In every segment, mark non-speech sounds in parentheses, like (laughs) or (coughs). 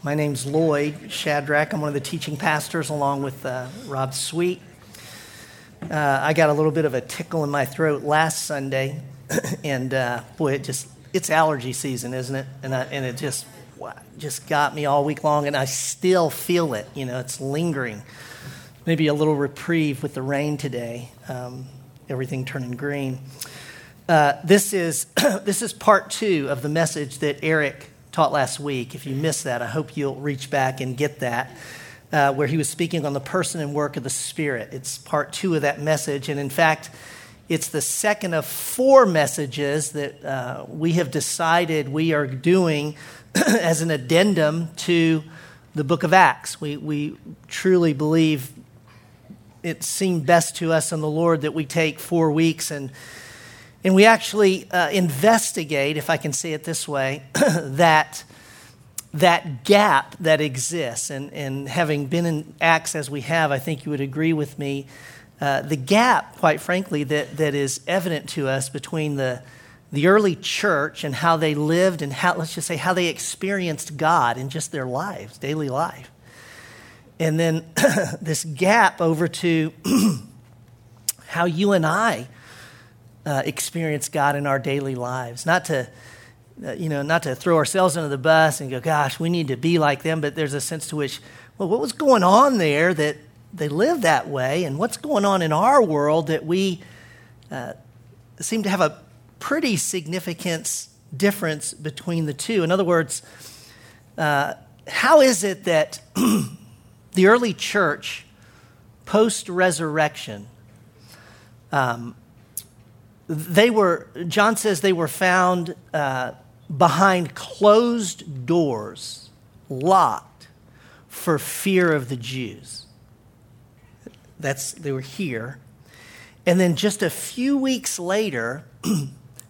My name's Lloyd Shadrach. I'm one of the teaching pastors along with uh, Rob Sweet. Uh, I got a little bit of a tickle in my throat last Sunday, (clears throat) and uh, boy, it just, it's allergy season, isn't it? And, I, and it just, just got me all week long, and I still feel it. You know, it's lingering. Maybe a little reprieve with the rain today, um, everything turning green. Uh, this, is, (clears throat) this is part two of the message that Eric taught last week. If you missed that, I hope you'll reach back and get that, uh, where he was speaking on the person and work of the Spirit. It's part two of that message. And in fact, it's the second of four messages that uh, we have decided we are doing (clears throat) as an addendum to the book of Acts. We, we truly believe it seemed best to us and the Lord that we take four weeks and and we actually uh, investigate, if I can say it this way, (clears throat) that, that gap that exists. And, and having been in Acts as we have, I think you would agree with me. Uh, the gap, quite frankly, that, that is evident to us between the, the early church and how they lived and how, let's just say, how they experienced God in just their lives, daily life. And then (clears throat) this gap over to (clears throat) how you and I uh, experience God in our daily lives. Not to, uh, you know, not to throw ourselves under the bus and go, gosh, we need to be like them, but there's a sense to which, well, what was going on there that they live that way, and what's going on in our world that we uh, seem to have a pretty significant difference between the two. In other words, uh, how is it that (clears throat) the early church, post resurrection, um, they were, John says they were found uh, behind closed doors, locked for fear of the Jews. That's, they were here. And then just a few weeks later, (clears throat)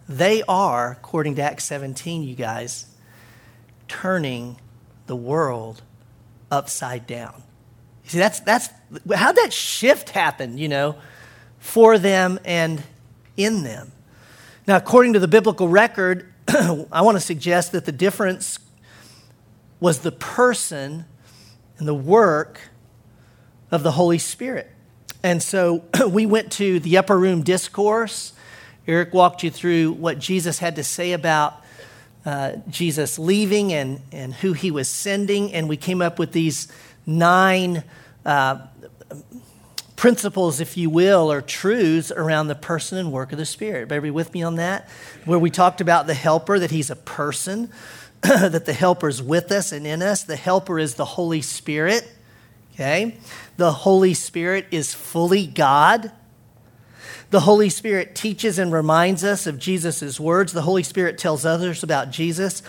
they are, according to Acts 17, you guys, turning the world upside down. You see, that's, that's how'd that shift happen, you know, for them and in them. Now, according to the biblical record, (clears throat) I want to suggest that the difference was the person and the work of the Holy Spirit. And so (clears throat) we went to the upper room discourse. Eric walked you through what Jesus had to say about uh, Jesus leaving and, and who he was sending. And we came up with these nine uh, principles, if you will, or truths around the person and work of the Spirit. Everybody with me on that? Where we talked about the helper, that he's a person, (clears throat) that the helper is with us and in us. The helper is the Holy Spirit. Okay? The Holy Spirit is fully God. The Holy Spirit teaches and reminds us of Jesus' words. The Holy Spirit tells others about Jesus.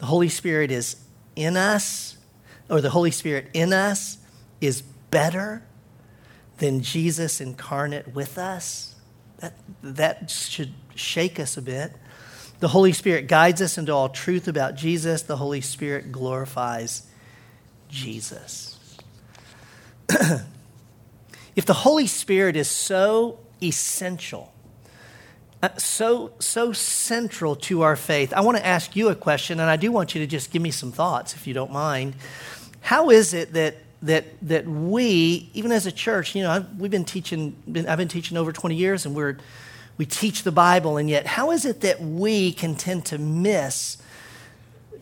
The Holy Spirit is in us, or the Holy Spirit in us is better than Jesus incarnate with us. That, that should shake us a bit. The Holy Spirit guides us into all truth about Jesus. The Holy Spirit glorifies Jesus. (clears throat) if the Holy Spirit is so essential, uh, so so central to our faith, I want to ask you a question, and I do want you to just give me some thoughts, if you don't mind. How is it that that, that we, even as a church, you know, I've, we've been teaching, been, I've been teaching over 20 years and we're, we teach the Bible, and yet how is it that we can tend to miss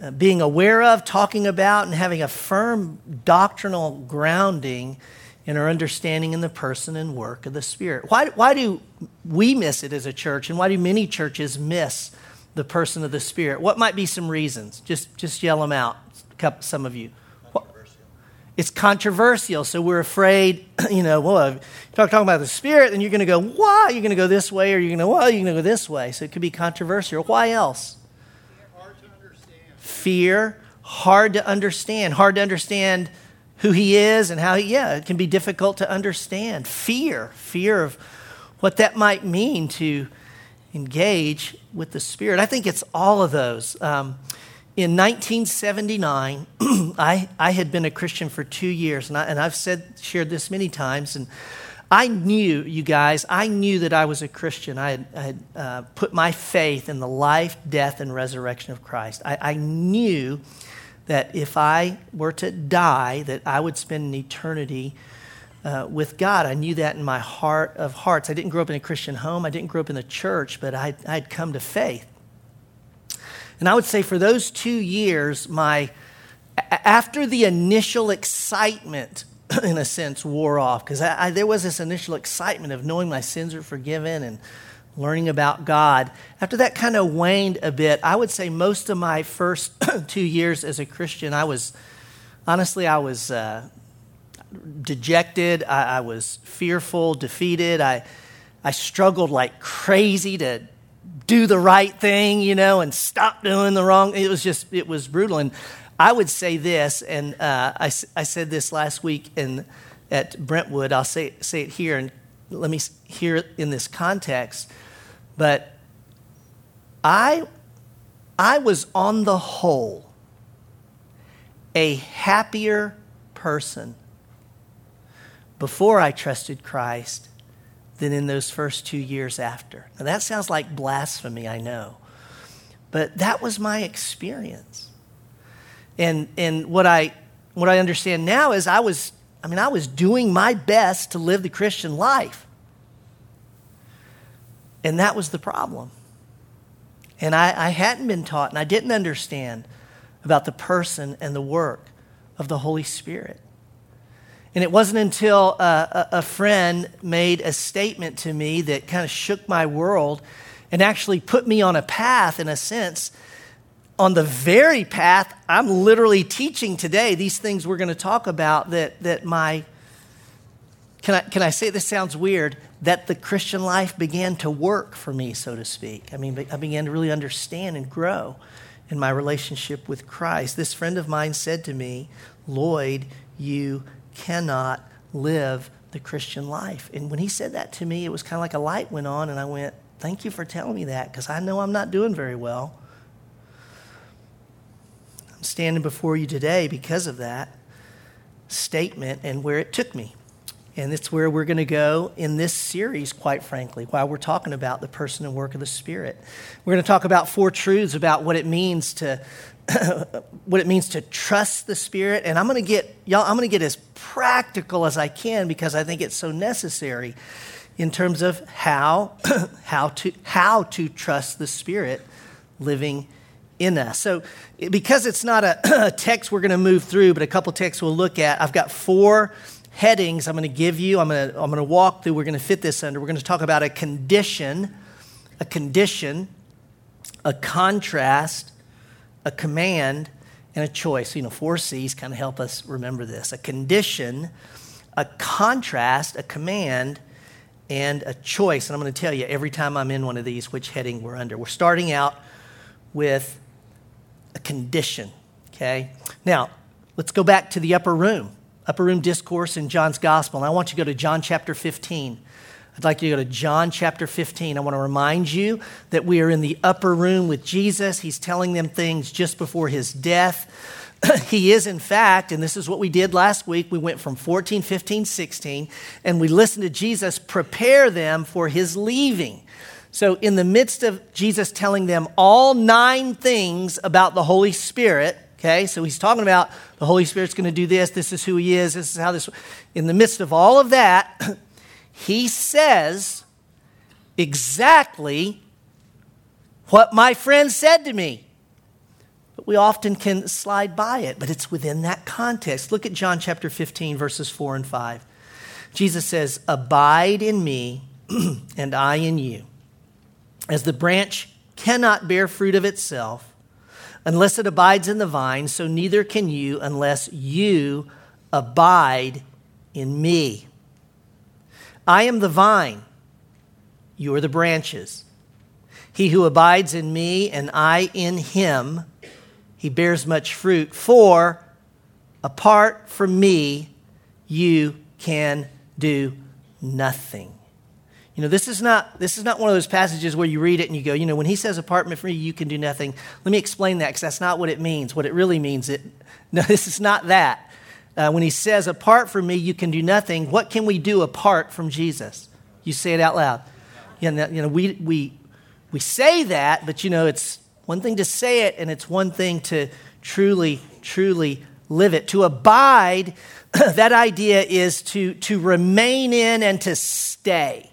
uh, being aware of, talking about, and having a firm doctrinal grounding in our understanding in the person and work of the Spirit? Why, why do we miss it as a church, and why do many churches miss the person of the Spirit? What might be some reasons? Just, just yell them out, some of you it's controversial. So we're afraid, (clears throat) you know, well, if you talk talking about the Spirit, then you're going to go, why? You're going to go this way, or you're going to, well, you're going to go this way. So it could be controversial. Why else? Fear, hard to understand. Hard to understand who he is and how he, yeah, it can be difficult to understand. Fear, fear of what that might mean to engage with the Spirit. I think it's all of those. Um, in 1979, (clears throat) I, I had been a Christian for two years, and, I, and I've said, shared this many times, and I knew, you guys, I knew that I was a Christian. I had, I had uh, put my faith in the life, death, and resurrection of Christ. I, I knew that if I were to die, that I would spend an eternity uh, with God. I knew that in my heart of hearts. I didn't grow up in a Christian home. I didn't grow up in the church, but I, I'd come to faith. And I would say for those two years, my after the initial excitement, (clears throat) in a sense, wore off, because there was this initial excitement of knowing my sins are forgiven and learning about God. After that kind of waned a bit, I would say most of my first (clears throat) two years as a Christian, I was honestly, I was uh, dejected. I, I, was fearful, defeated. I, I struggled like crazy to do the right thing, you know, and stop doing the wrong. It was just, it was brutal. And I would say this, and uh, I, I said this last week in, at Brentwood. I'll say, say it here, and let me hear it in this context. But I, I was on the whole a happier person before I trusted Christ than in those first two years after. Now, that sounds like blasphemy, I know, but that was my experience. And, and what, I, what I understand now is I was, I mean, I was doing my best to live the Christian life. And that was the problem. And I, I hadn't been taught and I didn't understand about the person and the work of the Holy Spirit. And it wasn't until uh, a, a friend made a statement to me that kind of shook my world and actually put me on a path, in a sense, on the very path I'm literally teaching today. These things we're going to talk about that, that my, can I, can I say this sounds weird? that the Christian life began to work for me, so to speak. I mean, I began to really understand and grow in my relationship with Christ. This friend of mine said to me, Lloyd, you cannot live the Christian life. And when he said that to me, it was kind of like a light went on, and I went, Thank you for telling me that because I know I'm not doing very well. I'm standing before you today because of that statement and where it took me. And it's where we're going to go in this series, quite frankly, while we're talking about the person and work of the Spirit. We're going to talk about four truths about what it means to (coughs) what it means to trust the Spirit. And I'm going to get y'all, I'm going to get as practical as I can because I think it's so necessary in terms of how (coughs) how to how to trust the Spirit living in us. So, because it's not a, (coughs) a text we're going to move through, but a couple texts we'll look at, I've got four headings I'm going to give you. I'm going to, I'm going to walk through. We're going to fit this under. We're going to talk about a condition, a condition, a contrast, a command, and a choice. You know, four C's kind of help us remember this a condition, a contrast, a command, and a choice. And I'm going to tell you every time I'm in one of these which heading we're under. We're starting out with a condition, okay? Now, let's go back to the upper room upper room discourse in John's gospel. And I want you to go to John chapter 15. I'd like you to go to John chapter 15. I want to remind you that we are in the upper room with Jesus. He's telling them things just before his death. (clears throat) he is, in fact, and this is what we did last week. We went from 14, 15, 16, and we listened to Jesus prepare them for his leaving. So, in the midst of Jesus telling them all nine things about the Holy Spirit, Okay, so he's talking about the Holy Spirit's going to do this, this is who he is, this is how this. In the midst of all of that, (clears throat) he says exactly what my friend said to me. But we often can slide by it, but it's within that context. Look at John chapter 15, verses 4 and 5. Jesus says, Abide in me, (clears throat) and I in you. As the branch cannot bear fruit of itself, Unless it abides in the vine, so neither can you unless you abide in me. I am the vine, you are the branches. He who abides in me and I in him, he bears much fruit. For apart from me, you can do nothing. You know, this is not this is not one of those passages where you read it and you go, you know, when he says apartment for me, you can do nothing. Let me explain that because that's not what it means. What it really means, it (laughs) no, this is not that. Uh, when he says apart from me, you can do nothing. What can we do apart from Jesus? You say it out loud. You know, you know we we we say that, but you know, it's one thing to say it and it's one thing to truly, truly live it. To abide, (clears throat) that idea is to, to remain in and to stay.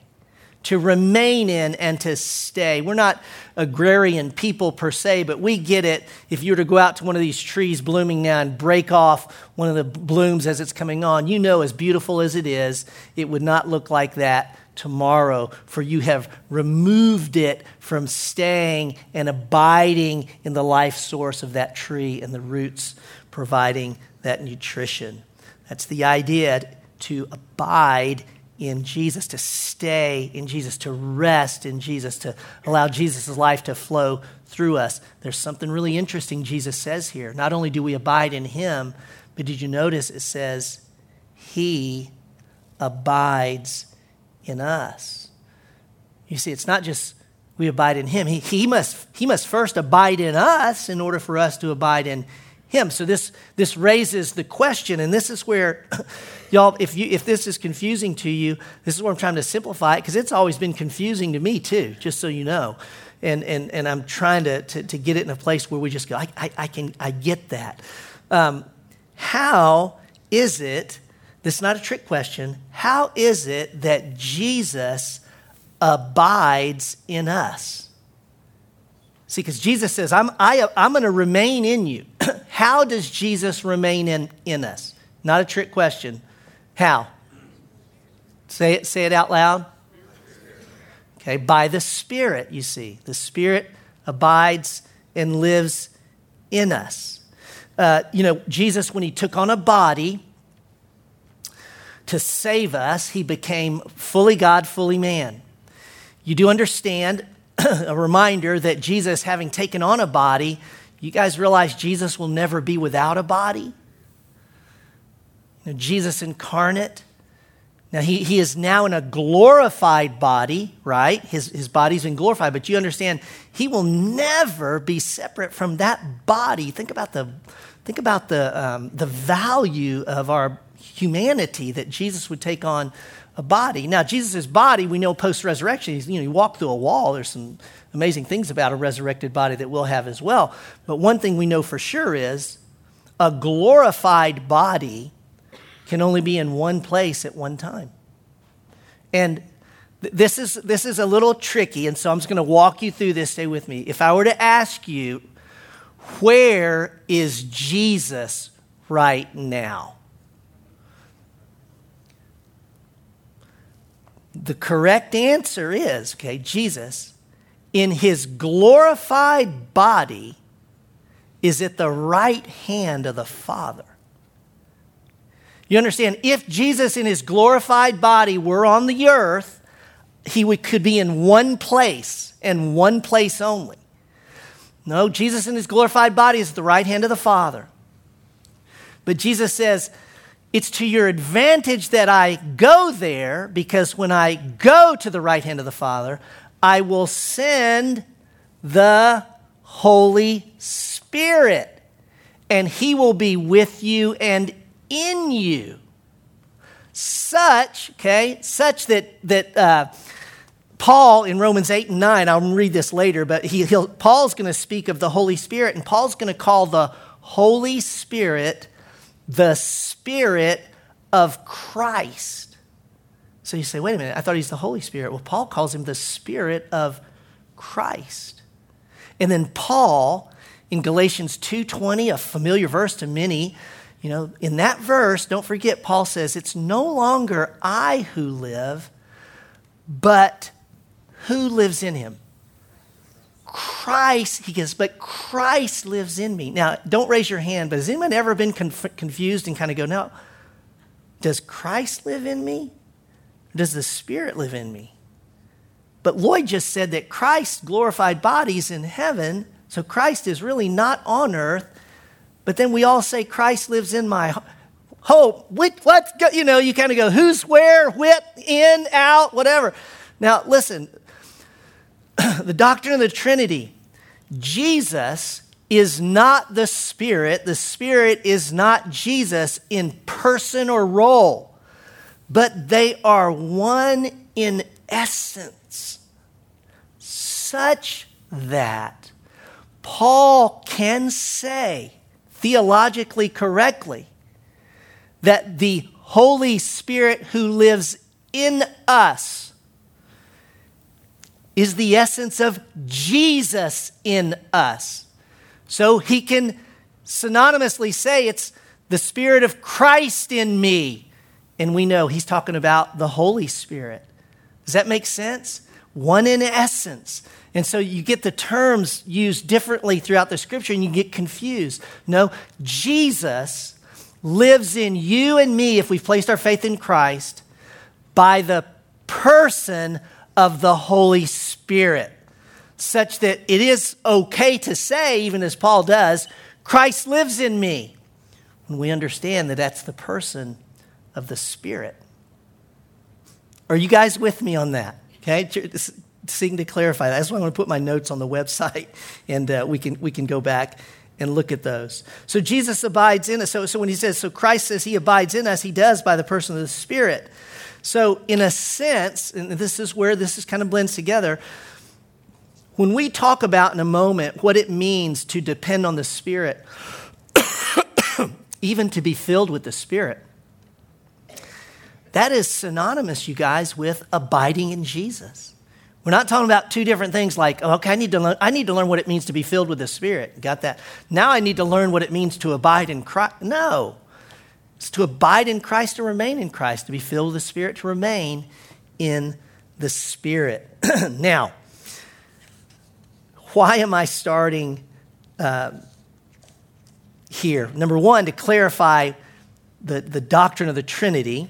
To remain in and to stay. We're not agrarian people per se, but we get it. If you were to go out to one of these trees blooming now and break off one of the blooms as it's coming on, you know, as beautiful as it is, it would not look like that tomorrow, for you have removed it from staying and abiding in the life source of that tree and the roots providing that nutrition. That's the idea to abide in Jesus, to stay in Jesus, to rest in Jesus, to allow Jesus' life to flow through us. There's something really interesting Jesus says here. Not only do we abide in him, but did you notice it says, He abides in us. You see, it's not just we abide in him. He, he, must, he must first abide in us in order for us to abide in him. So this, this raises the question, and this is where, (laughs) y'all, if, you, if this is confusing to you, this is where I'm trying to simplify it, because it's always been confusing to me too, just so you know. And, and, and I'm trying to, to, to get it in a place where we just go, I, I, I can, I get that. Um, how is it this is not a trick question. How is it that Jesus abides in us? See, because Jesus says, I'm, I'm going to remain in you. (clears throat) How does Jesus remain in, in us? Not a trick question. How? Say it, say it out loud. Okay, by the Spirit, you see. The Spirit abides and lives in us. Uh, you know, Jesus, when he took on a body, to save us, he became fully God, fully man. You do understand (coughs) a reminder that Jesus, having taken on a body, you guys realize Jesus will never be without a body? You know, Jesus incarnate. Now, he, he is now in a glorified body, right? His, his body's been glorified, but you understand he will never be separate from that body. Think about the, think about the, um, the value of our humanity that Jesus would take on a body. Now, Jesus' body, we know post resurrection, you know, he walked through a wall. There's some amazing things about a resurrected body that we'll have as well. But one thing we know for sure is a glorified body can only be in one place at one time. And this is, this is a little tricky, and so I'm just going to walk you through this. Stay with me. If I were to ask you, where is Jesus right now? The correct answer is okay, Jesus, in his glorified body, is at the right hand of the Father. You understand? If Jesus in his glorified body were on the earth, he would, could be in one place and one place only. No, Jesus in his glorified body is at the right hand of the Father. But Jesus says, it's to your advantage that I go there because when I go to the right hand of the Father, I will send the Holy Spirit, and He will be with you and in you. Such, okay, such that, that uh, Paul in Romans 8 and 9, I'll read this later, but he, Paul's going to speak of the Holy Spirit, and Paul's going to call the Holy Spirit the Spirit of Christ. So you say, wait a minute, I thought he's the Holy Spirit. Well, Paul calls him the Spirit of Christ. And then Paul in Galatians 2:20, a familiar verse to many, you know, in that verse, don't forget Paul says it's no longer I who live, but who lives in him? Christ, he goes, but Christ lives in me. Now, don't raise your hand, but has anyone ever been conf- confused and kind of go, no, does Christ live in me? Does the Spirit live in me? But Lloyd just said that Christ glorified bodies in heaven, so Christ is really not on earth. But then we all say Christ lives in my hope. What, you know, you kind of go, who's where, whip, in, out, whatever. Now, listen, (clears throat) the doctrine of the Trinity, Jesus is not the Spirit, the Spirit is not Jesus in person or role, but they are one in essence, such that Paul can say, theologically correctly that the Holy Spirit who lives in us is the essence of Jesus in us. So he can synonymously say it's the Spirit of Christ in me. And we know he's talking about the Holy Spirit. Does that make sense? One in essence. And so you get the terms used differently throughout the scripture and you get confused. No, Jesus lives in you and me if we've placed our faith in Christ by the person of the Holy Spirit, such that it is okay to say, even as Paul does, Christ lives in me. When we understand that that's the person of the Spirit. Are you guys with me on that? Okay, seeking to clarify that. That's why I want to put my notes on the website, (laughs) and uh, we can we can go back and look at those. So Jesus abides in us. So, so when he says, so Christ says he abides in us, he does by the person of the Spirit. So in a sense, and this is where this is kind of blends together. When we talk about in a moment what it means to depend on the Spirit, (coughs) even to be filled with the Spirit, that is synonymous, you guys, with abiding in Jesus. We're not talking about two different things like, oh, okay, I need to learn, I need to learn what it means to be filled with the Spirit. Got that? Now I need to learn what it means to abide in Christ. No. It's to abide in Christ to remain in Christ, to be filled with the Spirit, to remain in the Spirit. (clears throat) now, why am I starting uh, here? Number one, to clarify the, the doctrine of the Trinity.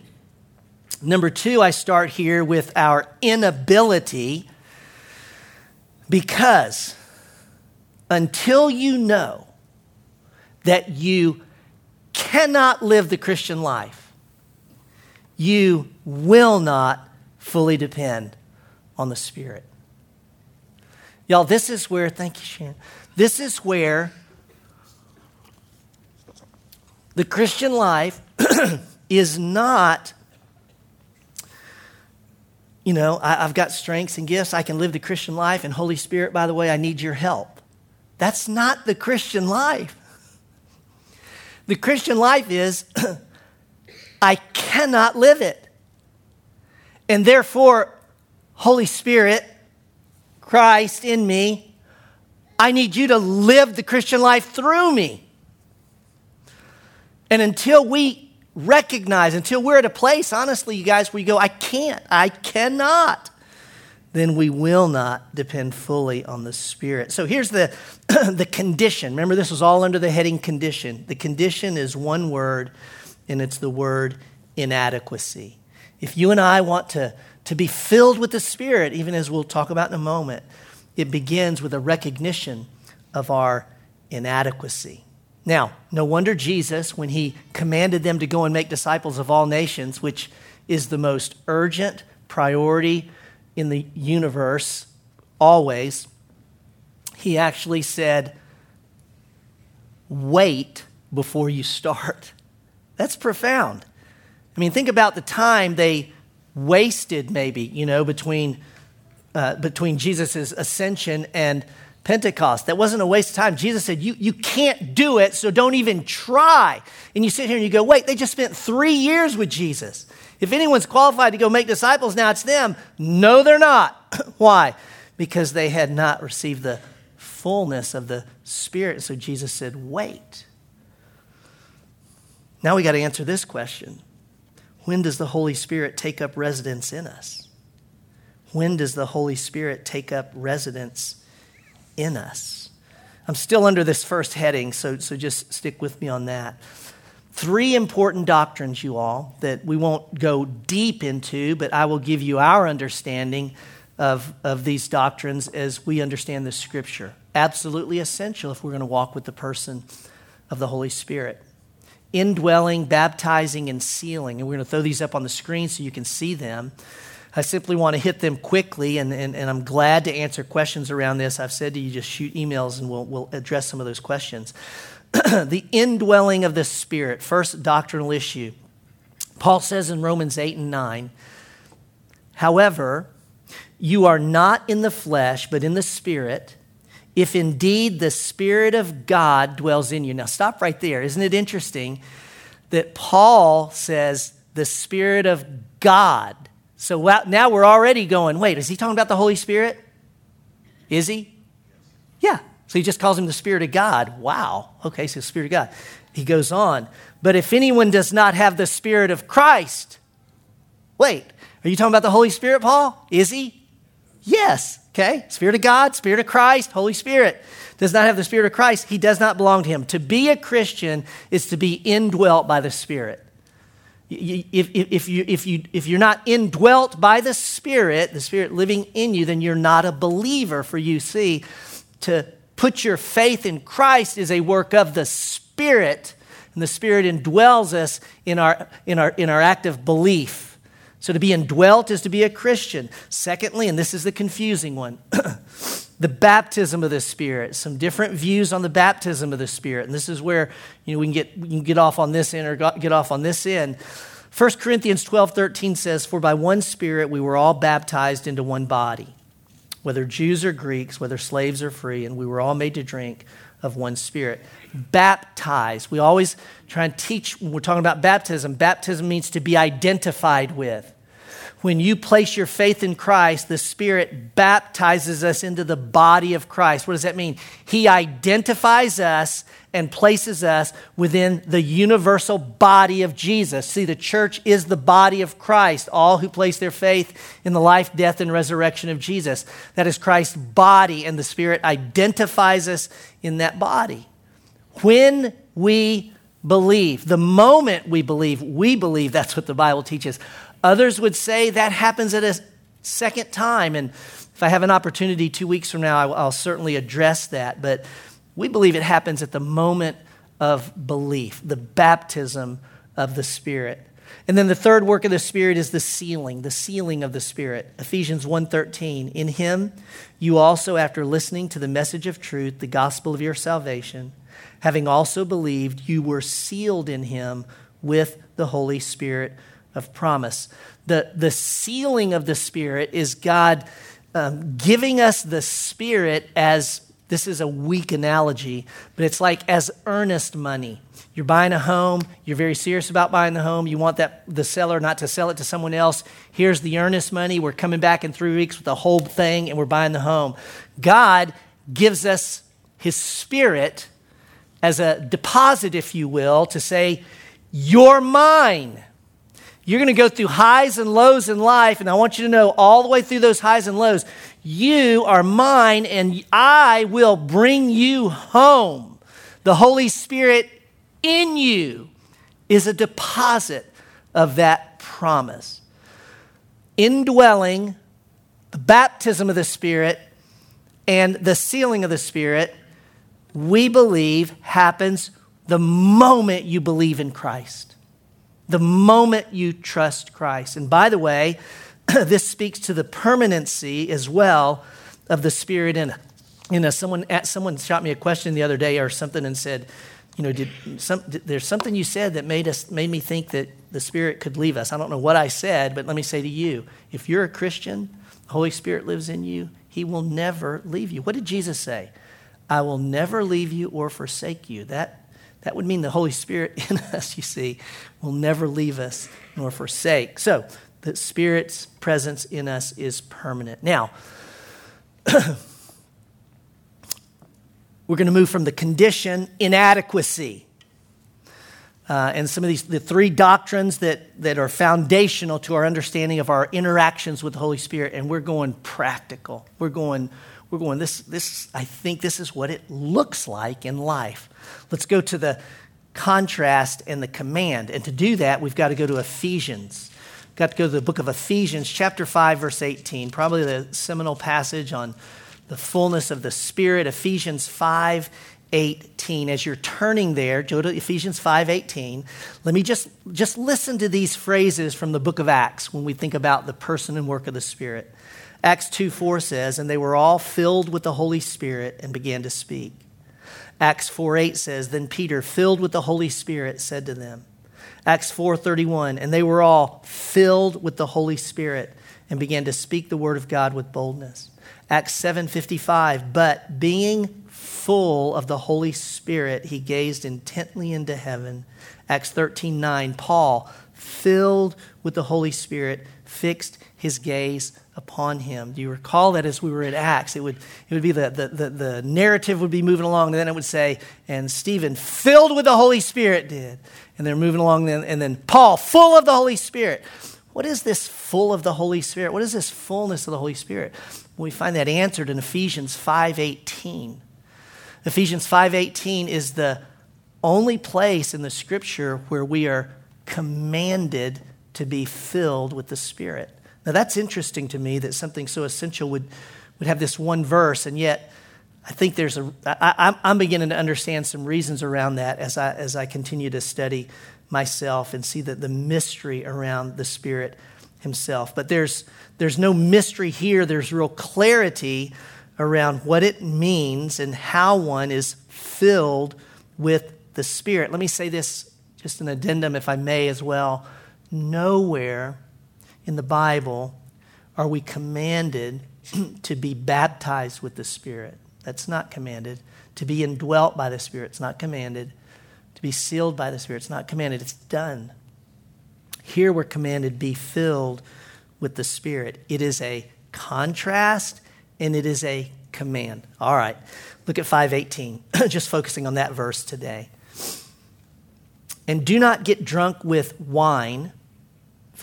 Number two, I start here with our inability because until you know that you cannot live the Christian life, you will not fully depend on the Spirit. Y'all, this is where, thank you, Sharon. This is where the Christian life (clears throat) is not you know, I, have got strengths and gifts. I can live the Christian life. And Holy Spirit, by the way, I need your help. That's not the Christian life. The Christian life is (clears throat) I cannot live it. And therefore, Holy Spirit, Christ in me, I need you to live the Christian life through me. And until we recognize, until we're at a place, honestly, you guys, where you go, I can't, I cannot, then we will not depend fully on the Spirit. So here's the, (clears throat) the condition. Remember, this was all under the heading condition. The condition is one word, and it's the word inadequacy. If you and I want to, to be filled with the Spirit, even as we'll talk about in a moment, it begins with a recognition of our inadequacy. Now, no wonder Jesus, when he commanded them to go and make disciples of all nations, which is the most urgent priority in the universe always, he actually said, Wait before you start. (laughs) That's profound. I mean, think about the time they wasted, maybe, you know, between, uh, between Jesus' ascension and Pentecost. That wasn't a waste of time. Jesus said, you, you can't do it, so don't even try. And you sit here and you go, wait, they just spent three years with Jesus. If anyone's qualified to go make disciples, now it's them. No, they're not. (coughs) Why? Because they had not received the fullness of the Spirit. So Jesus said, wait. Now we got to answer this question When does the Holy Spirit take up residence in us? When does the Holy Spirit take up residence in us. I'm still under this first heading, so, so just stick with me on that. Three important doctrines, you all, that we won't go deep into, but I will give you our understanding of, of these doctrines as we understand the scripture. Absolutely essential if we're going to walk with the person of the Holy Spirit. Indwelling, baptizing, and sealing. And we're going to throw these up on the screen so you can see them. I simply want to hit them quickly, and, and, and I'm glad to answer questions around this. I've said to you, just shoot emails and we'll, we'll address some of those questions. (clears throat) the indwelling of the Spirit, first doctrinal issue. Paul says in Romans 8 and 9, however, you are not in the flesh, but in the Spirit, if indeed the Spirit of God dwells in you. Now, stop right there. Isn't it interesting that Paul says the Spirit of God? So now we're already going, wait, is he talking about the Holy Spirit? Is he? Yeah. So he just calls him the Spirit of God. Wow. Okay, so Spirit of God. He goes on, but if anyone does not have the Spirit of Christ, wait, are you talking about the Holy Spirit, Paul? Is he? Yes. Okay. Spirit of God, Spirit of Christ, Holy Spirit. Does not have the Spirit of Christ, he does not belong to him. To be a Christian is to be indwelt by the Spirit. If, if, if, you, if, you, if you're not indwelt by the Spirit, the Spirit living in you, then you're not a believer. For you see, to put your faith in Christ is a work of the Spirit, and the Spirit indwells us in our, in our, in our act of belief. So to be indwelt is to be a Christian. Secondly, and this is the confusing one, (clears throat) the baptism of the Spirit. Some different views on the baptism of the Spirit. And this is where you know, we, can get, we can get off on this end or get off on this end. 1 Corinthians 12 13 says, For by one Spirit we were all baptized into one body, whether Jews or Greeks, whether slaves or free, and we were all made to drink of one Spirit. Baptized. We always try and teach when we're talking about baptism. Baptism means to be identified with when you place your faith in Christ, the Spirit baptizes us into the body of Christ. What does that mean? He identifies us and places us within the universal body of Jesus. See, the church is the body of Christ, all who place their faith in the life, death, and resurrection of Jesus. That is Christ's body, and the Spirit identifies us in that body. When we believe, the moment we believe, we believe, that's what the Bible teaches. Others would say that happens at a second time. And if I have an opportunity two weeks from now, I'll, certainly address that. But we believe it happens at the moment of belief, the baptism of the Spirit. And then the third work of the Spirit is the sealing, the sealing of the Spirit. Ephesians 1:13. In him you also after listening to the message of truth, the gospel of your salvation, having also believed, you were sealed in him with the Holy Spirit of promise. The, the sealing of the Spirit is God um, giving us the Spirit as this is a weak analogy, but it's like as earnest money. You're buying a home, you're very serious about buying the home, you want that the seller not to sell it to someone else. Here's the earnest money. We're coming back in 3 weeks with the whole thing and we're buying the home. God gives us his spirit as a deposit if you will to say you're mine. You're going to go through highs and lows in life, and I want you to know all the way through those highs and lows, you are mine, and I will bring you home. The Holy Spirit in you is a deposit of that promise. Indwelling, the baptism of the Spirit, and the sealing of the Spirit, we believe happens the moment you believe in Christ the moment you trust Christ. And by the way, (clears throat) this speaks to the permanency as well of the Spirit in, in us. Someone, someone shot me a question the other day or something and said, you know, did some, did, there's something you said that made, us, made me think that the Spirit could leave us. I don't know what I said, but let me say to you if you're a Christian, the Holy Spirit lives in you, He will never leave you. What did Jesus say? I will never leave you or forsake you. That that would mean the Holy Spirit (laughs) in us, you see, will never leave us nor forsake. So, the Spirit's presence in us is permanent. Now, (clears throat) we're going to move from the condition inadequacy. Uh, and some of these, the three doctrines that, that are foundational to our understanding of our interactions with the Holy Spirit, and we're going practical. We're going we're going, this, this, I think this is what it looks like in life. Let's go to the contrast and the command. And to do that, we've got to go to Ephesians. Got to go to the book of Ephesians, chapter 5, verse 18, probably the seminal passage on the fullness of the Spirit, Ephesians 5, 18 as you're turning there go to ephesians 5.18 let me just just listen to these phrases from the book of acts when we think about the person and work of the spirit. Acts 2 4 says, And they were all filled with the Holy Spirit and began to speak. Acts 4 8 says, Then Peter, filled with the Holy Spirit, said to them, Acts 4:31 and they were all filled with the Holy Spirit and began to speak the word of God with boldness. Acts 7:55, but being full of the Holy Spirit, he gazed intently into heaven. Acts 13:9, Paul, filled with the Holy Spirit, fixed his gaze upon him. Do you recall that as we were in Acts? It would, it would be the, the, the, the narrative would be moving along, and then it would say, and Stephen, filled with the Holy Spirit, did. And they're moving along, then, and then Paul, full of the Holy Spirit. What is this full of the Holy Spirit? What is this fullness of the Holy Spirit? We find that answered in Ephesians 5.18. Ephesians 5.18 is the only place in the scripture where we are commanded to be filled with the Spirit. Now, that's interesting to me that something so essential would, would have this one verse, and yet I think there's a, I, I'm beginning to understand some reasons around that as I, as I continue to study myself and see that the mystery around the Spirit Himself. But there's, there's no mystery here, there's real clarity around what it means and how one is filled with the Spirit. Let me say this, just an addendum, if I may, as well. Nowhere in the Bible are we commanded (clears throat) to be baptized with the Spirit. That's not commanded. To be indwelt by the Spirit, it's not commanded. To be sealed by the Spirit, it's not commanded. It's done. Here we're commanded be filled with the Spirit. It is a contrast and it is a command. All right. Look at 518. (clears throat) Just focusing on that verse today. And do not get drunk with wine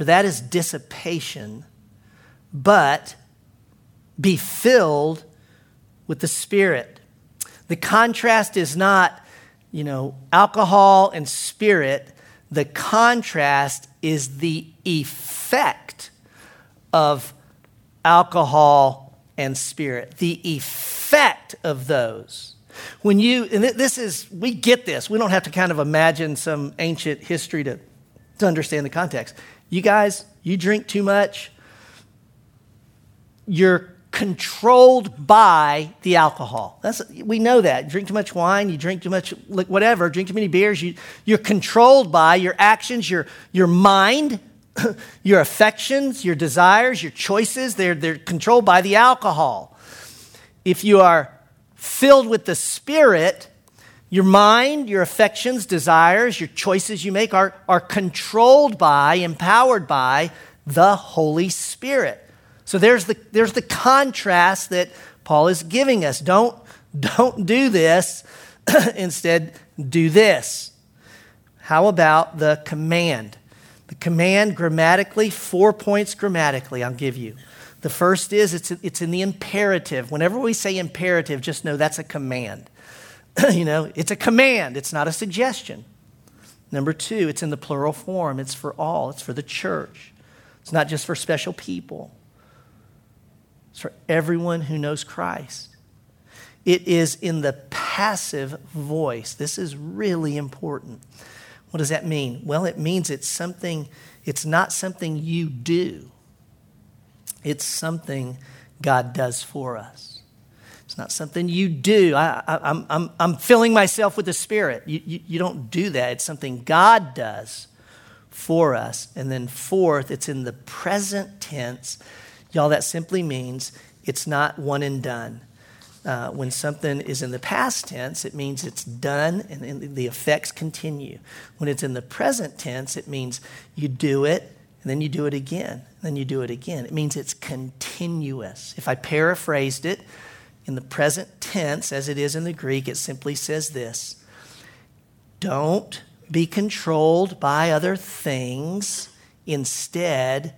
for that is dissipation, but be filled with the Spirit. The contrast is not, you know, alcohol and spirit. The contrast is the effect of alcohol and spirit. The effect of those. When you, and this is, we get this. We don't have to kind of imagine some ancient history to, to understand the context. You guys, you drink too much, you're controlled by the alcohol. That's, we know that. You drink too much wine, you drink too much, whatever, drink too many beers, you, you're controlled by your actions, your, your mind, (clears throat) your affections, your desires, your choices. They're, they're controlled by the alcohol. If you are filled with the Spirit, your mind, your affections, desires, your choices you make are, are controlled by, empowered by the Holy Spirit. So there's the, there's the contrast that Paul is giving us. Don't, (laughs) don't do this, (clears throat) instead, do this. How about the command? The command grammatically, four points grammatically, I'll give you. The first is it's, it's in the imperative. Whenever we say imperative, just know that's a command. (clears throat) you know, it's a command, it's not a suggestion. Number two, it's in the plural form. It's for all, it's for the church. It's not just for special people, it's for everyone who knows Christ. It is in the passive voice. This is really important. What does that mean? Well, it means it's something, it's not something you do, it's something God does for us. It's not something you do. I, am I'm, I'm, filling myself with the Spirit. You, you, you don't do that. It's something God does for us. And then, fourth, it's in the present tense. Y'all, that simply means it's not one and done. Uh, when something is in the past tense, it means it's done and, and the effects continue. When it's in the present tense, it means you do it and then you do it again, and then you do it again. It means it's continuous. If I paraphrased it, in the present tense, as it is in the Greek, it simply says this Don't be controlled by other things. Instead,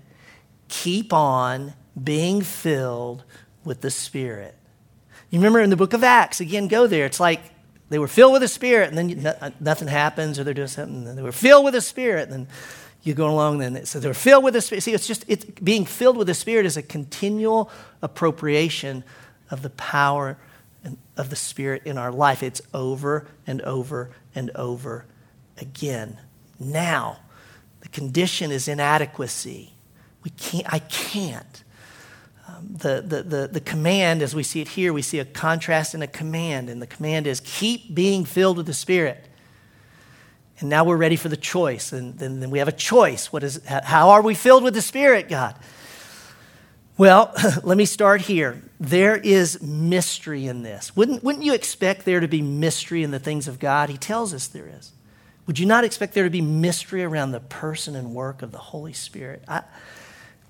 keep on being filled with the Spirit. You remember in the book of Acts, again, go there. It's like they were filled with the Spirit, and then you, uh, nothing happens, or they're doing something, and they were filled with the Spirit, and then you go along, then so they're filled with the Spirit. See, it's just it's, being filled with the Spirit is a continual appropriation of the power of the Spirit in our life. It's over and over and over again. Now, the condition is inadequacy. We can't, I can't. Um, the, the, the, the command, as we see it here, we see a contrast and a command. And the command is keep being filled with the Spirit. And now we're ready for the choice. And then, then we have a choice. What is, how are we filled with the Spirit, God? Well, (laughs) let me start here. There is mystery in this. Wouldn't, wouldn't you expect there to be mystery in the things of God? He tells us there is. Would you not expect there to be mystery around the person and work of the Holy Spirit? I,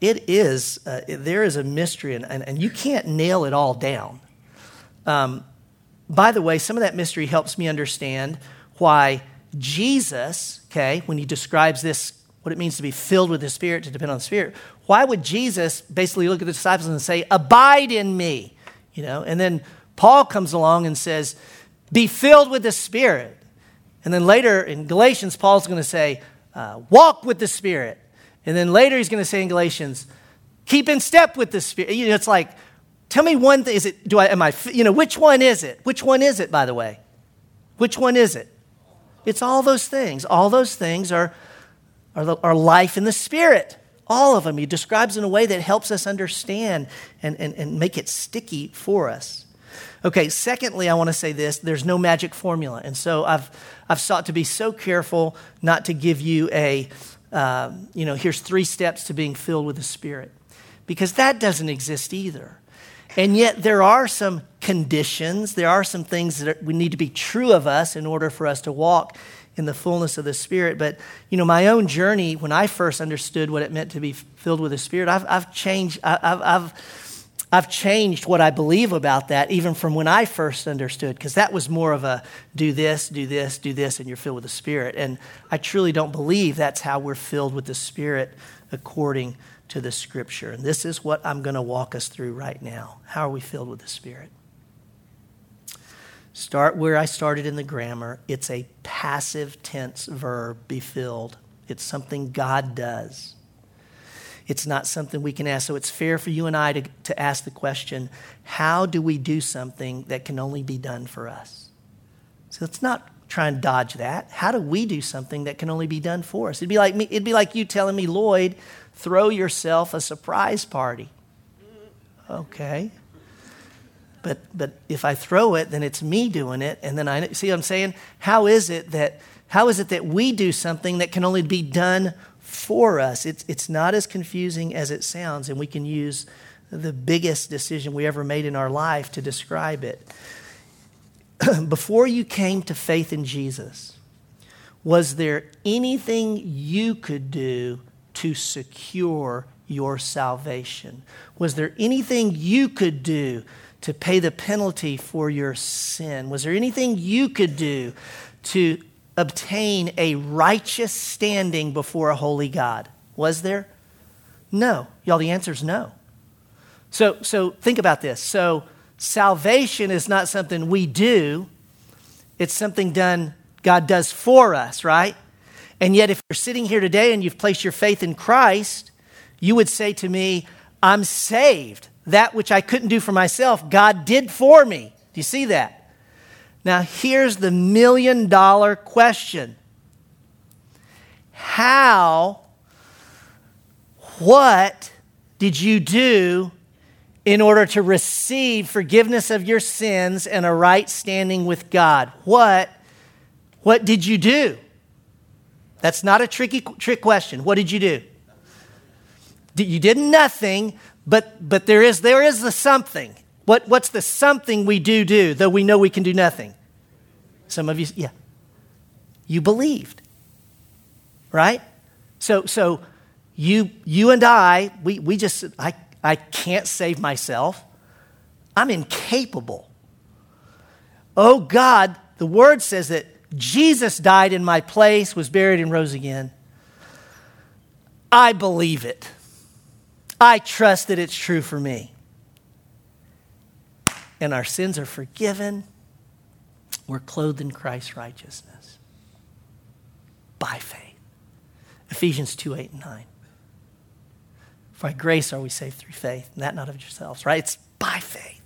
it is, uh, there is a mystery, and, and, and, you can't nail it all down. Um, by the way, some of that mystery helps me understand why Jesus, okay, when he describes this, what it means to be filled with the Spirit, to depend on the Spirit, why would Jesus basically look at the disciples and say, Abide in me? You know, and then Paul comes along and says, Be filled with the Spirit. And then later in Galatians, Paul's going to say, uh, Walk with the Spirit. And then later he's going to say in Galatians, Keep in step with the Spirit. You know, it's like, tell me one thing. Is it, do I, am I, you know, which one is it? Which one is it, by the way? Which one is it? It's all those things. All those things are, are, are life in the Spirit. All of them. He describes in a way that helps us understand and, and, and make it sticky for us. Okay, secondly, I want to say this there's no magic formula. And so I've, I've sought to be so careful not to give you a, uh, you know, here's three steps to being filled with the Spirit, because that doesn't exist either. And yet, there are some conditions, there are some things that we need to be true of us in order for us to walk in the fullness of the Spirit. But, you know, my own journey, when I first understood what it meant to be filled with the Spirit, I've, I've changed, I've, I've, I've changed what I believe about that, even from when I first understood, because that was more of a do this, do this, do this, and you're filled with the Spirit. And I truly don't believe that's how we're filled with the Spirit according to the Scripture. And this is what I'm going to walk us through right now. How are we filled with the Spirit? Start where I started in the grammar. It's a passive tense verb, be filled. It's something God does. It's not something we can ask. So it's fair for you and I to, to ask the question how do we do something that can only be done for us? So let's not try and dodge that. How do we do something that can only be done for us? It'd be like, me, it'd be like you telling me, Lloyd, throw yourself a surprise party. Okay. But, but if I throw it, then it's me doing it. And then I see what I'm saying? How is it that, how is it that we do something that can only be done for us? It's, it's not as confusing as it sounds, and we can use the biggest decision we ever made in our life to describe it. (clears throat) Before you came to faith in Jesus, was there anything you could do to secure your salvation? Was there anything you could do to pay the penalty for your sin? Was there anything you could do to obtain a righteous standing before a holy God? Was there? No. Y'all, the answer is no. So, so think about this. So, salvation is not something we do, it's something done, God does for us, right? And yet, if you're sitting here today and you've placed your faith in Christ, you would say to me, I'm saved that which I couldn't do for myself, God did for me. Do you see that? Now, here's the million dollar question How, what did you do in order to receive forgiveness of your sins and a right standing with God? What, what did you do? That's not a tricky trick question. What did you do? You did nothing, but, but there, is, there is the something. What, what's the something we do do, though we know we can do nothing? Some of you, yeah. You believed, right? So, so you, you and I, we, we just, I, I can't save myself. I'm incapable. Oh God, the word says that Jesus died in my place, was buried, and rose again. I believe it. I trust that it's true for me. And our sins are forgiven. We're clothed in Christ's righteousness by faith. Ephesians 2 8 and 9. For by grace are we saved through faith, and that not of yourselves, right? It's by faith.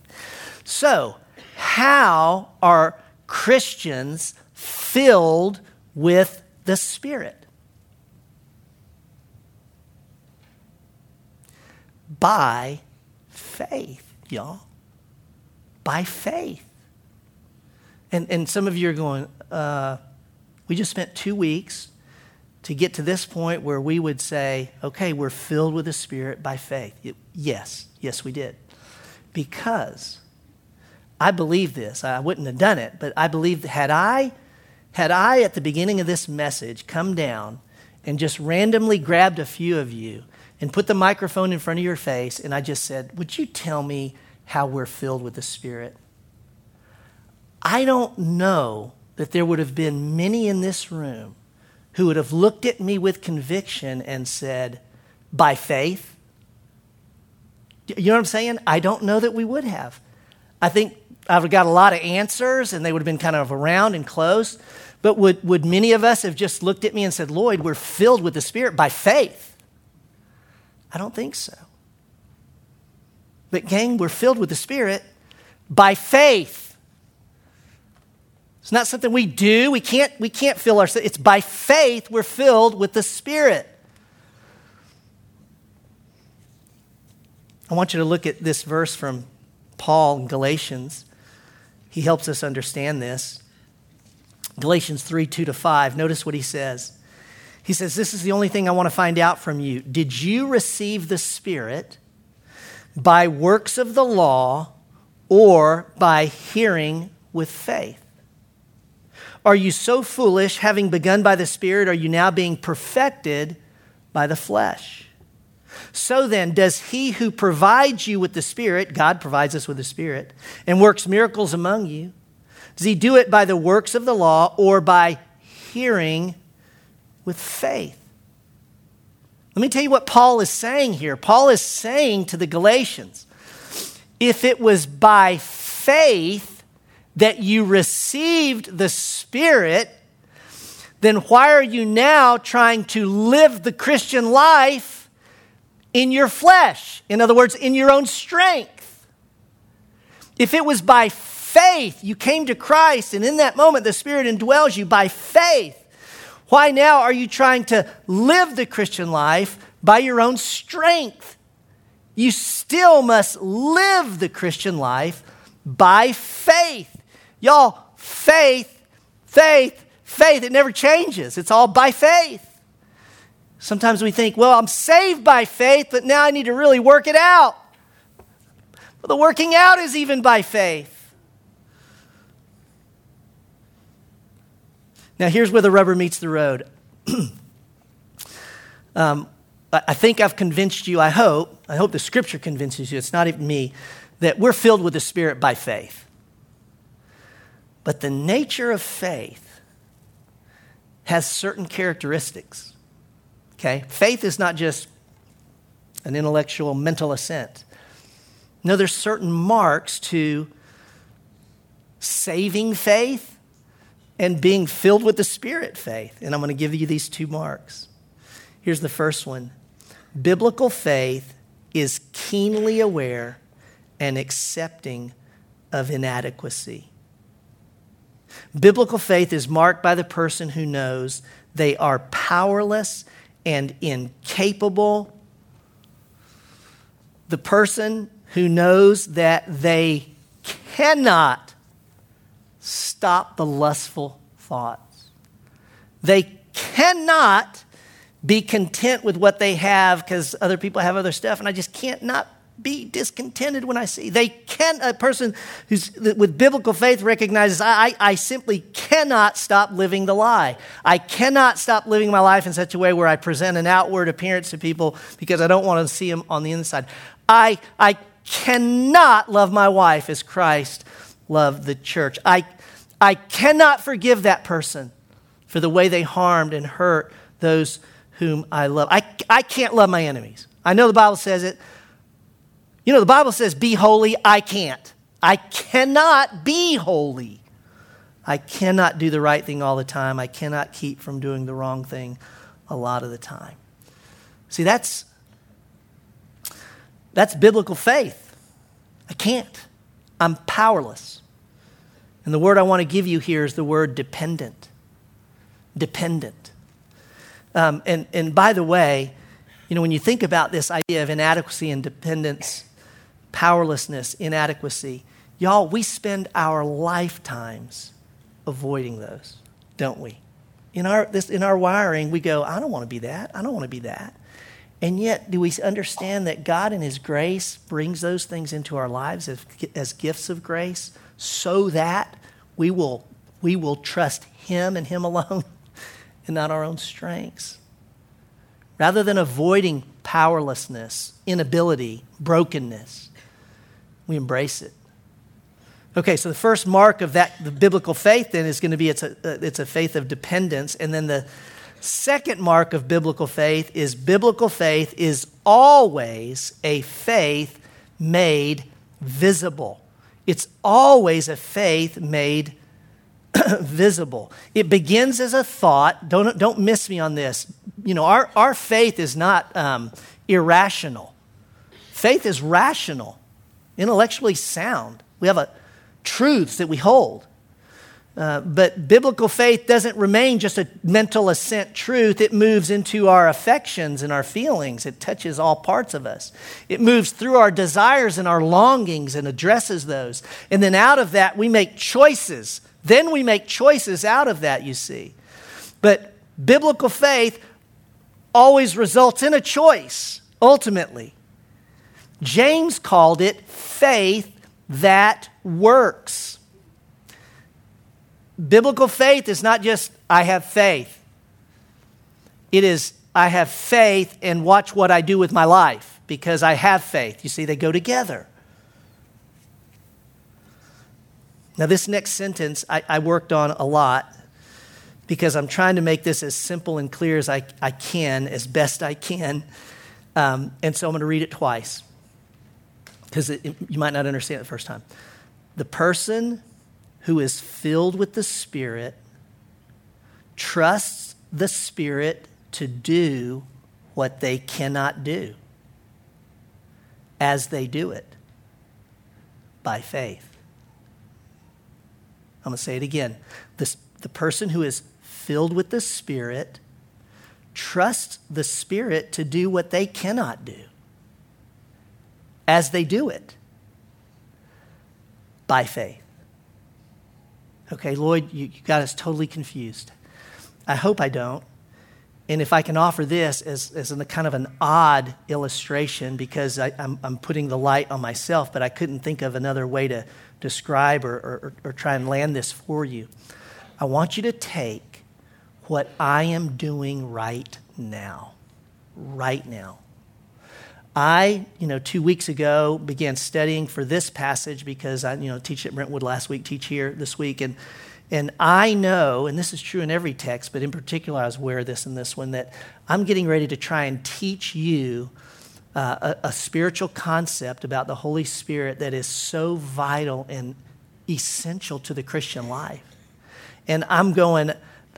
So, how are Christians filled with the Spirit? By faith, y'all. By faith. And, and some of you are going, uh, we just spent two weeks to get to this point where we would say, okay, we're filled with the Spirit by faith. It, yes, yes, we did. Because I believe this. I wouldn't have done it, but I believe that had I had I at the beginning of this message come down and just randomly grabbed a few of you and put the microphone in front of your face and I just said, "Would you tell me how we're filled with the Spirit?" I don't know that there would have been many in this room who would have looked at me with conviction and said, "By faith." You know what I'm saying? I don't know that we would have. I think I've got a lot of answers and they would have been kind of around and close. But would, would many of us have just looked at me and said, Lloyd, we're filled with the Spirit by faith? I don't think so. But, gang, we're filled with the Spirit by faith. It's not something we do. We can't, we can't fill ourselves. It's by faith we're filled with the Spirit. I want you to look at this verse from Paul in Galatians. He helps us understand this. Galatians 3 2 to 5. Notice what he says. He says, This is the only thing I want to find out from you. Did you receive the Spirit by works of the law or by hearing with faith? Are you so foolish, having begun by the Spirit, are you now being perfected by the flesh? So then, does he who provides you with the Spirit, God provides us with the Spirit, and works miracles among you, does he do it by the works of the law or by hearing with faith? Let me tell you what Paul is saying here. Paul is saying to the Galatians if it was by faith that you received the Spirit, then why are you now trying to live the Christian life in your flesh? In other words, in your own strength. If it was by faith you came to Christ, and in that moment the Spirit indwells you by faith. Why now are you trying to live the Christian life by your own strength? You still must live the Christian life by faith. Y'all, faith, faith, faith, it never changes. It's all by faith. Sometimes we think, well, I'm saved by faith, but now I need to really work it out. Well, the working out is even by faith. Now, here's where the rubber meets the road. (clears throat) um, I think I've convinced you, I hope, I hope the scripture convinces you, it's not even me, that we're filled with the Spirit by faith. But the nature of faith has certain characteristics. Okay? Faith is not just an intellectual, mental assent. No, there's certain marks to saving faith and being filled with the Spirit faith. And I'm going to give you these two marks. Here's the first one Biblical faith is keenly aware and accepting of inadequacy. Biblical faith is marked by the person who knows they are powerless and incapable. The person who knows that they cannot stop the lustful thoughts. They cannot be content with what they have because other people have other stuff, and I just can't not be discontented when I see. They can a person who's with biblical faith recognizes I, I simply cannot stop living the lie. I cannot stop living my life in such a way where I present an outward appearance to people because I don't want to see them on the inside. I I cannot love my wife as Christ loved the church. I I cannot forgive that person for the way they harmed and hurt those whom I love. I, I can't love my enemies. I know the Bible says it. You know, the Bible says, be holy. I can't. I cannot be holy. I cannot do the right thing all the time. I cannot keep from doing the wrong thing a lot of the time. See, that's that's biblical faith. I can't. I'm powerless. And the word I want to give you here is the word dependent. Dependent. Um, and, and by the way, you know, when you think about this idea of inadequacy and dependence, powerlessness, inadequacy, y'all, we spend our lifetimes avoiding those, don't we? In our, this, in our wiring, we go, I don't want to be that. I don't want to be that. And yet, do we understand that God in His grace brings those things into our lives as, as gifts of grace so that we will, we will trust Him and Him alone (laughs) and not our own strengths? Rather than avoiding powerlessness, inability, brokenness, we embrace it. Okay, so the first mark of that the biblical faith then is going to be it's a, uh, it's a faith of dependence. And then the second mark of biblical faith is biblical faith is always a faith made visible. It's always a faith made (clears throat) visible. It begins as a thought. Don't, don't miss me on this. You know, our, our faith is not um, irrational, faith is rational, intellectually sound. We have a, truths that we hold. Uh, but biblical faith doesn't remain just a mental assent truth. It moves into our affections and our feelings. It touches all parts of us. It moves through our desires and our longings and addresses those. And then out of that, we make choices. Then we make choices out of that, you see. But biblical faith always results in a choice, ultimately. James called it faith that works. Biblical faith is not just, I have faith. It is, I have faith and watch what I do with my life because I have faith. You see, they go together. Now, this next sentence I, I worked on a lot because I'm trying to make this as simple and clear as I, I can, as best I can. Um, and so I'm going to read it twice because you might not understand it the first time. The person who is filled with the Spirit trusts the Spirit to do what they cannot do as they do it by faith. I'm going to say it again. This, the person who is filled with the Spirit trusts the Spirit to do what they cannot do as they do it by faith. Okay, Lloyd, you, you got us totally confused. I hope I don't. And if I can offer this as, as a kind of an odd illustration, because I, am I'm, I'm putting the light on myself, but I couldn't think of another way to describe or, or, or try and land this for you. I want you to take what I am doing right now, right now. I, you know, two weeks ago began studying for this passage because I, you know, teach at Brentwood last week, teach here this week, and and I know, and this is true in every text, but in particular, I was aware of this in this one that I'm getting ready to try and teach you uh, a, a spiritual concept about the Holy Spirit that is so vital and essential to the Christian life. And I'm going,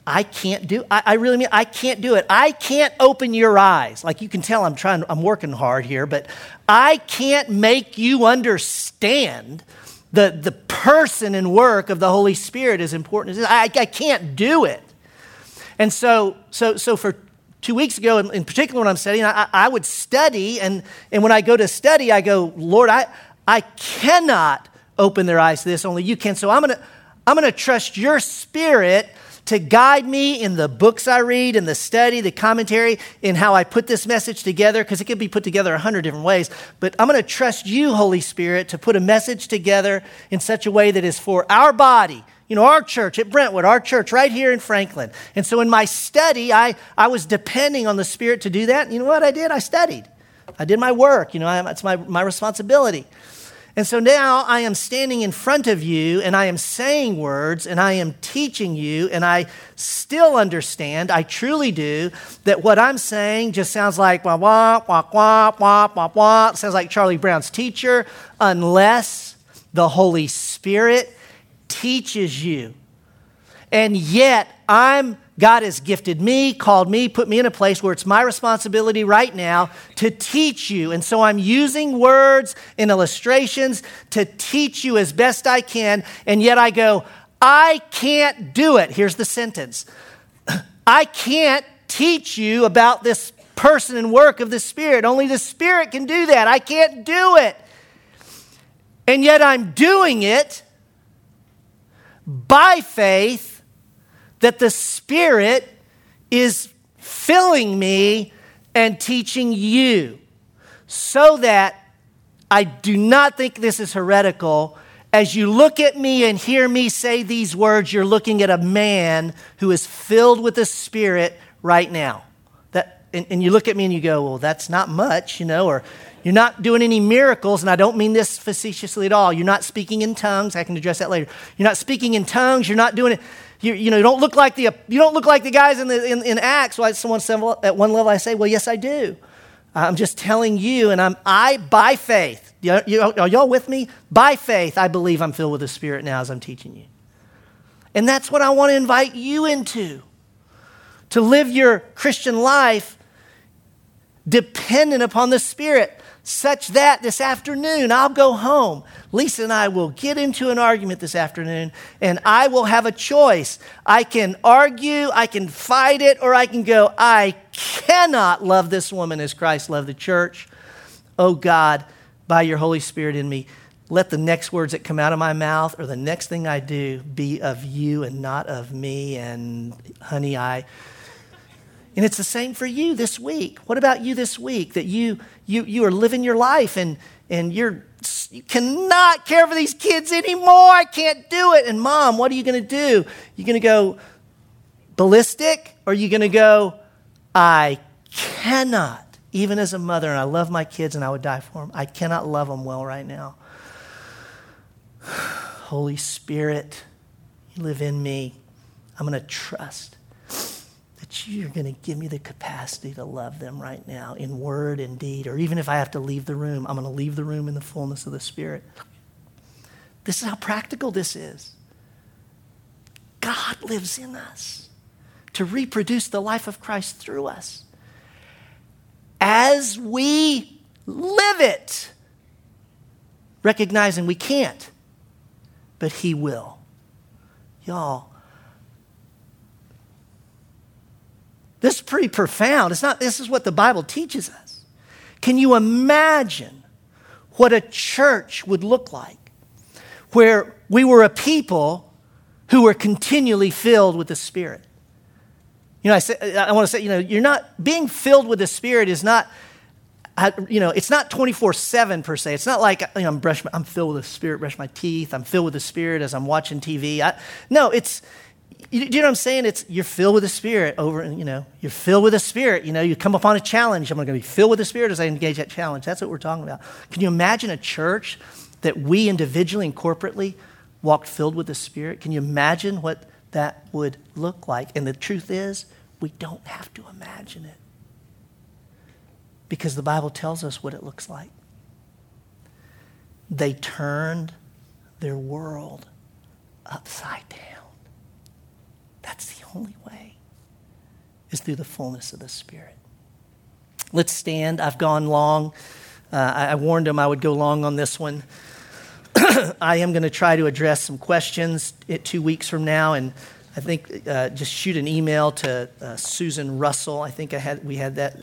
I can't do I, I really mean I can't do it. I can't open your eyes. Like you can tell I'm trying I'm working hard here, but I can't make you understand the, the person and work of the Holy Spirit as important as I, I can't do it. And so, so, so for two weeks ago, in, in particular, when I'm studying, I, I, would study, and, and when I go to study, I go, Lord, I, I cannot open their eyes to this, only you can. So I'm going to I'm going to trust your spirit to guide me in the books I read, in the study, the commentary, in how I put this message together, because it could be put together a hundred different ways. But I'm going to trust you, Holy Spirit, to put a message together in such a way that is for our body, you know, our church at Brentwood, our church right here in Franklin. And so in my study, I, I was depending on the Spirit to do that. And you know what I did? I studied. I did my work. You know, I, it's my, my responsibility. And so now I am standing in front of you and I am saying words and I am teaching you, and I still understand, I truly do, that what I'm saying just sounds like wah, wah, wah, wah, wah, wah, wah. sounds like Charlie Brown's teacher, unless the Holy Spirit teaches you. And yet, I'm God has gifted me, called me, put me in a place where it's my responsibility right now to teach you. And so I'm using words and illustrations to teach you as best I can. And yet I go, I can't do it. Here's the sentence (clears throat) I can't teach you about this person and work of the Spirit. Only the Spirit can do that. I can't do it. And yet I'm doing it by faith that the Spirit is filling me and teaching you so that I do not think this is heretical. As you look at me and hear me say these words, you're looking at a man who is filled with the Spirit right now. That, and, and you look at me and you go, well, that's not much, you know, or you're not doing any miracles, and I don't mean this facetiously at all. You're not speaking in tongues. I can address that later. You're not speaking in tongues. You're not doing it. You, you know, you don't look like the you don't look like the guys in the in, in Acts. Well, someone said well, at one level, I say, well, yes, I do. I'm just telling you, and I'm I by faith. You, you, are y'all with me? By faith, I believe I'm filled with the Spirit now as I'm teaching you, and that's what I want to invite you into. To live your Christian life dependent upon the Spirit such that this afternoon I'll go home. Lisa and I will get into an argument this afternoon, and I will have a choice. I can argue, I can fight it, or I can go, I cannot love this woman as Christ loved the church. Oh God, by your Holy Spirit in me, let the next words that come out of my mouth or the next thing I do be of you and not of me. And honey, I and it's the same for you this week. What about you this week? That you you you are living your life and and you're you cannot care for these kids anymore. I can't do it. And mom, what are you going to do? You're going to go ballistic or are you going to go I cannot even as a mother and I love my kids and I would die for them. I cannot love them well right now. (sighs) Holy Spirit, you live in me. I'm going to trust that you're going to give me the capacity to love them right now in word and deed. Or even if I have to leave the room, I'm going to leave the room in the fullness of the Spirit. This is how practical this is. God lives in us to reproduce the life of Christ through us. As we live it, recognizing we can't, but He will. Y'all, This is pretty profound. It's not, this is what the Bible teaches us. Can you imagine what a church would look like where we were a people who were continually filled with the Spirit? You know, I, say, I want to say, you know, you're not, being filled with the Spirit is not, you know, it's not 24 7 per se. It's not like, you know, I'm, brush my, I'm filled with the Spirit, brush my teeth, I'm filled with the Spirit as I'm watching TV. I, no, it's, you, know what I'm saying? It's you're filled with the Spirit over, you know, you're filled with the Spirit. You know, you come upon a challenge. I'm going to be filled with the Spirit as I engage that challenge. That's what we're talking about. Can you imagine a church that we individually and corporately walked filled with the Spirit? Can you imagine what that would look like? And the truth is, we don't have to imagine it because the Bible tells us what it looks like. They turned their world upside down. That's the only way, is through the fullness of the Spirit. Let's stand. I've gone long. Uh, I, warned him I would go long on this one. (clears throat) I am going to try to address some questions two weeks from now, and I think uh, just shoot an email to uh, Susan Russell. I think I had we had that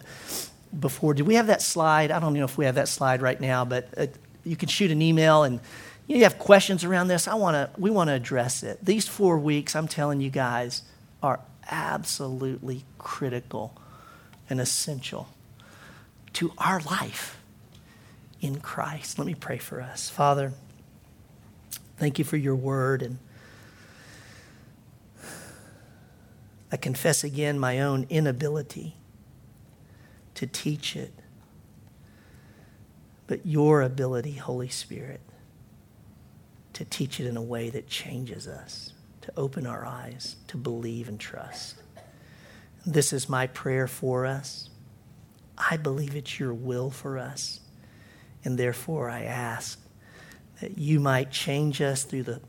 before. Did we have that slide? I don't know if we have that slide right now, but uh, you can shoot an email and you have questions around this, I wanna, we want to address it. These four weeks, I'm telling you guys, are absolutely critical and essential to our life in Christ. Let me pray for us. Father, thank you for your word. And I confess again my own inability to teach it, but your ability, Holy Spirit to teach it in a way that changes us, to open our eyes, to believe and trust. This is my prayer for us. I believe it's your will for us. And therefore, I ask that you might change us through the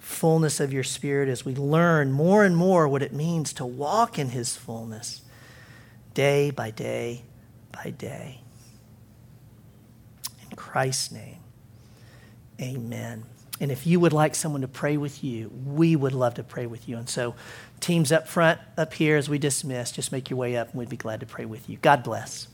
fullness of your Spirit as we learn more and more what it means to walk in His fullness day by day by day. In Christ's name, amen. And if you would like someone to pray with you, we would love to pray with you. And so, teams up front, up here, as we dismiss, just make your way up and we'd be glad to pray with you. God bless.